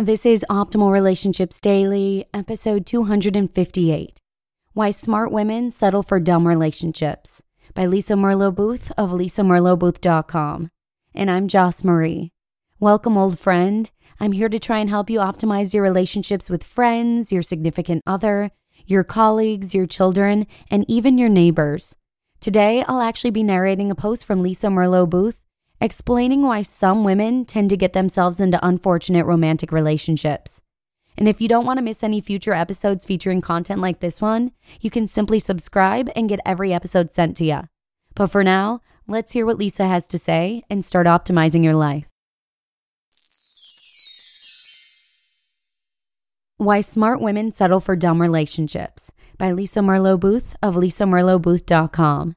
This is Optimal Relationships Daily, episode 258 Why Smart Women Settle for Dumb Relationships by Lisa Merlo Booth of lisamerlobooth.com. And I'm Joss Marie. Welcome, old friend. I'm here to try and help you optimize your relationships with friends, your significant other, your colleagues, your children, and even your neighbors. Today, I'll actually be narrating a post from Lisa Merlo Booth explaining why some women tend to get themselves into unfortunate romantic relationships. And if you don't want to miss any future episodes featuring content like this one, you can simply subscribe and get every episode sent to you. But for now, let's hear what Lisa has to say and start optimizing your life. Why Smart Women Settle for Dumb Relationships by Lisa Merlo Booth of lisamerlobooth.com.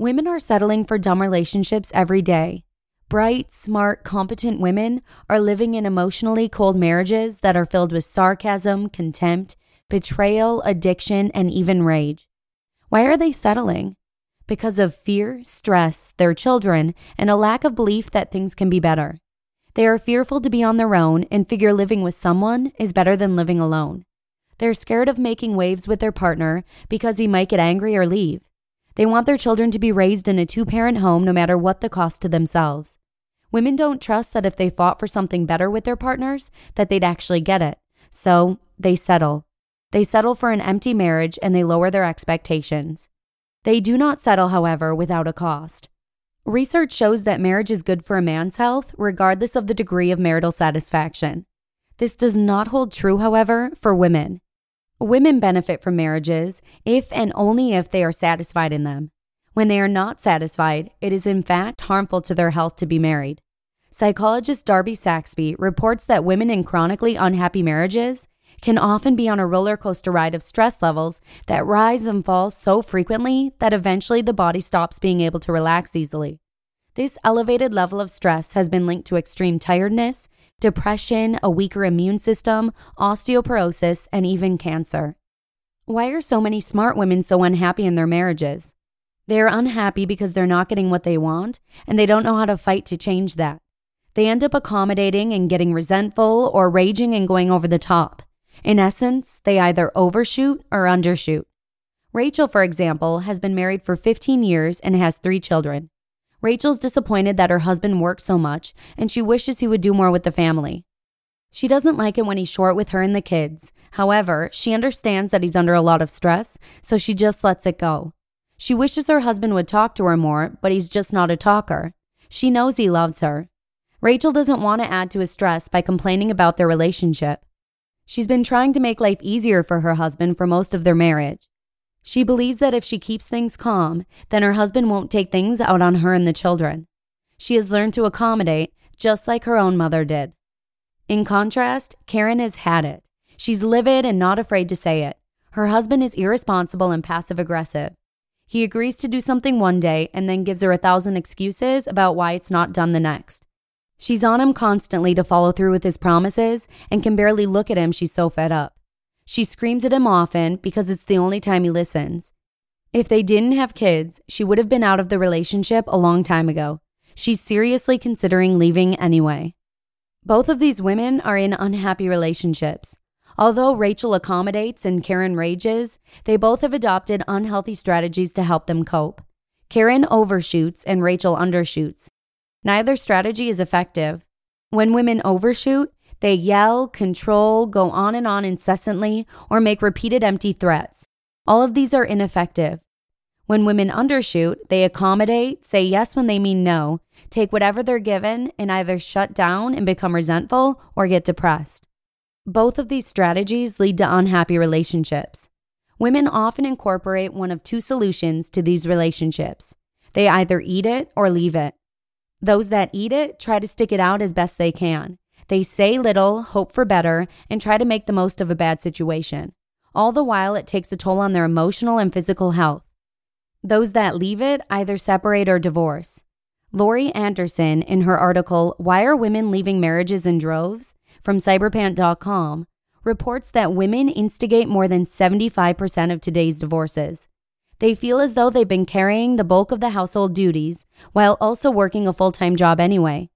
Women are settling for dumb relationships every day. Bright, smart, competent women are living in emotionally cold marriages that are filled with sarcasm, contempt, betrayal, addiction, and even rage. Why are they settling? Because of fear, stress, their children, and a lack of belief that things can be better. They are fearful to be on their own and figure living with someone is better than living alone. They're scared of making waves with their partner because he might get angry or leave. They want their children to be raised in a two parent home no matter what the cost to themselves. Women don't trust that if they fought for something better with their partners, that they'd actually get it. So they settle. They settle for an empty marriage and they lower their expectations. They do not settle, however, without a cost. Research shows that marriage is good for a man's health, regardless of the degree of marital satisfaction. This does not hold true, however, for women. Women benefit from marriages if and only if they are satisfied in them. When they are not satisfied, it is in fact harmful to their health to be married. Psychologist Darby Saxbe reports that women in chronically unhappy marriages can often be on a roller coaster ride of stress levels that rise and fall so frequently that eventually the body stops being able to relax easily. This elevated level of stress has been linked to extreme tiredness, depression, a weaker immune system, osteoporosis, and even cancer. Why are so many smart women so unhappy in their marriages? They are unhappy because they're not getting what they want and they don't know how to fight to change that. They end up accommodating and getting resentful or raging and going over the top. In essence, they either overshoot or undershoot. Rachel, for example, has been married for 15 years and has three children. Rachel's disappointed that her husband works so much and she wishes he would do more with the family. She doesn't like it when he's short with her and the kids. However, she understands that he's under a lot of stress, so she just lets it go. She wishes her husband would talk to her more, but he's just not a talker. She knows he loves her. Rachel doesn't want to add to his stress by complaining about their relationship. She's been trying to make life easier for her husband for most of their marriage. She believes that if she keeps things calm, then her husband won't take things out on her and the children. She has learned to accommodate, just like her own mother did. In contrast, Karen has had it. She's livid and not afraid to say it. Her husband is irresponsible and passive aggressive. He agrees to do something one day and then gives her a thousand excuses about why it's not done the next. She's on him constantly to follow through with his promises and can barely look at him, she's so fed up. She screams at him often because it's the only time he listens. If they didn't have kids, she would have been out of the relationship a long time ago. She's seriously considering leaving anyway. Both of these women are in unhappy relationships. Although Rachel accommodates and Karen rages, they both have adopted unhealthy strategies to help them cope. Karen overshoots and Rachel undershoots, Neither strategy is effective. When women overshoot, They yell, control, go on and on incessantly, or make repeated empty threats. All of these are ineffective. When women undershoot, they accommodate, say yes when they mean no, take whatever they're given, and either shut down and become resentful or get depressed. Both of these strategies lead to unhappy relationships. Women often incorporate one of two solutions to these relationships they either eat it or leave it. Those that eat it try to stick it out as best they can. They say little, hope for better, and try to make the most of a bad situation. All the while, it takes a toll on their emotional and physical health. Those that leave it either separate or divorce. Laurie Anderson, in her article, Why Are Women Leaving Marriages in Droves? from cyberparent.com, reports that women instigate more than 75% of today's divorces. They feel as though they've been carrying the bulk of the household duties while also working a full time job anyway.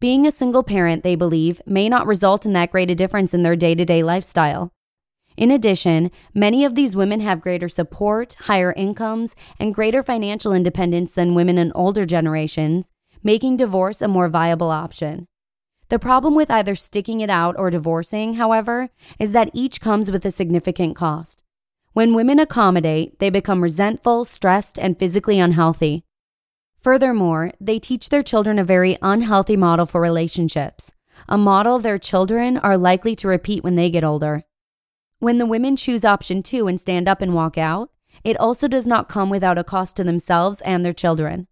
Being a single parent, they believe, may not result in that great a difference in their day to day lifestyle. In addition, many of these women have greater support, higher incomes, and greater financial independence than women in older generations, making divorce a more viable option. The problem with either sticking it out or divorcing, however, is that each comes with a significant cost. When women accommodate, they become resentful, stressed, and physically unhealthy. Furthermore, they teach their children a very unhealthy model for relationships, a model their children are likely to repeat when they get older. When the women choose option two and stand up and walk out, it also does not come without a cost to themselves and their children.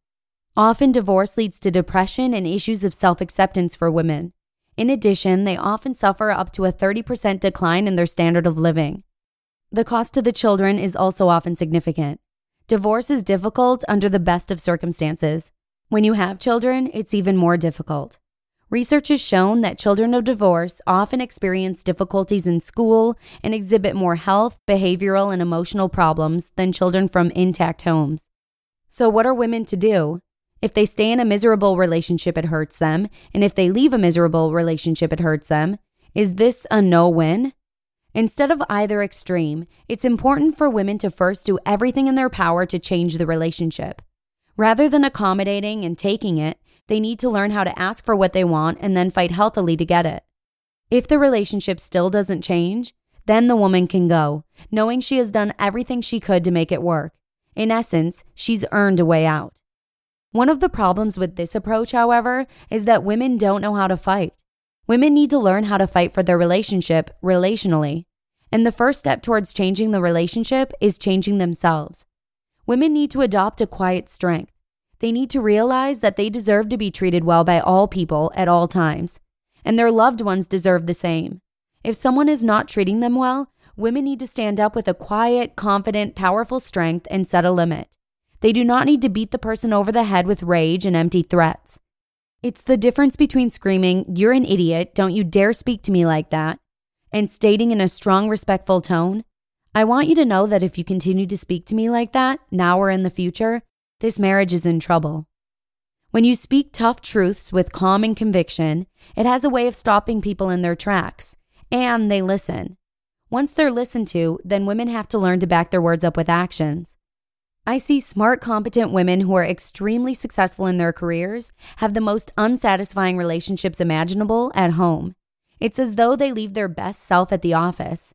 Often, divorce leads to depression and issues of self acceptance for women. In addition, they often suffer up to a 30% decline in their standard of living. The cost to the children is also often significant. Divorce is difficult under the best of circumstances. When you have children, it's even more difficult. Research has shown that children of divorce often experience difficulties in school and exhibit more health, behavioral, and emotional problems than children from intact homes. So, what are women to do? If they stay in a miserable relationship, it hurts them. And if they leave a miserable relationship, it hurts them. Is this a no win? Instead of either extreme, it's important for women to first do everything in their power to change the relationship. Rather than accommodating and taking it, they need to learn how to ask for what they want and then fight healthily to get it. If the relationship still doesn't change, then the woman can go, knowing she has done everything she could to make it work. In essence, she's earned a way out. One of the problems with this approach, however, is that women don't know how to fight. Women need to learn how to fight for their relationship relationally. And the first step towards changing the relationship is changing themselves. Women need to adopt a quiet strength. They need to realize that they deserve to be treated well by all people at all times, and their loved ones deserve the same. If someone is not treating them well, women need to stand up with a quiet, confident, powerful strength and set a limit. They do not need to beat the person over the head with rage and empty threats. It's the difference between screaming, You're an idiot, don't you dare speak to me like that, and stating in a strong, respectful tone, I want you to know that if you continue to speak to me like that, now or in the future, this marriage is in trouble. When you speak tough truths with calm and conviction, it has a way of stopping people in their tracks, and they listen. Once they're listened to, then women have to learn to back their words up with actions. I see smart, competent women who are extremely successful in their careers have the most unsatisfying relationships imaginable at home. It's as though they leave their best self at the office.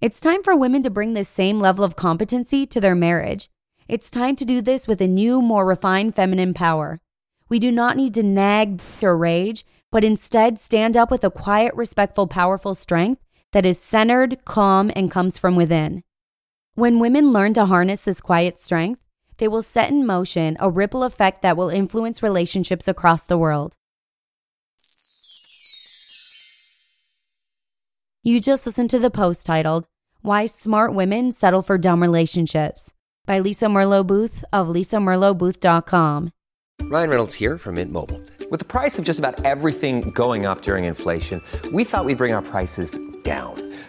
It's time for women to bring this same level of competency to their marriage. It's time to do this with a new, more refined feminine power. We do not need to nag or rage, but instead stand up with a quiet, respectful, powerful strength that is centered, calm, and comes from within. When women learn to harness this quiet strength, they will set in motion a ripple effect that will influence relationships across the world. You just listened to the post titled, Why Smart Women Settle for Dumb Relationships by Lisa Merlo Booth of lisamerlobooth.com. Ryan Reynolds here from Mint Mobile. With the price of just about everything going up during inflation, we thought we'd bring our prices down.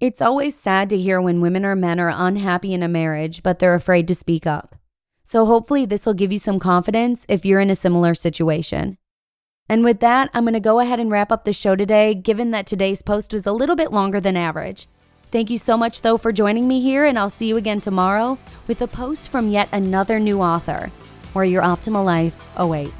It's always sad to hear when women or men are unhappy in a marriage, but they're afraid to speak up. So hopefully, this will give you some confidence if you're in a similar situation. And with that, I'm going to go ahead and wrap up the show today, given that today's post was a little bit longer than average. Thank you so much, though, for joining me here, and I'll see you again tomorrow with a post from yet another new author where your optimal life awaits.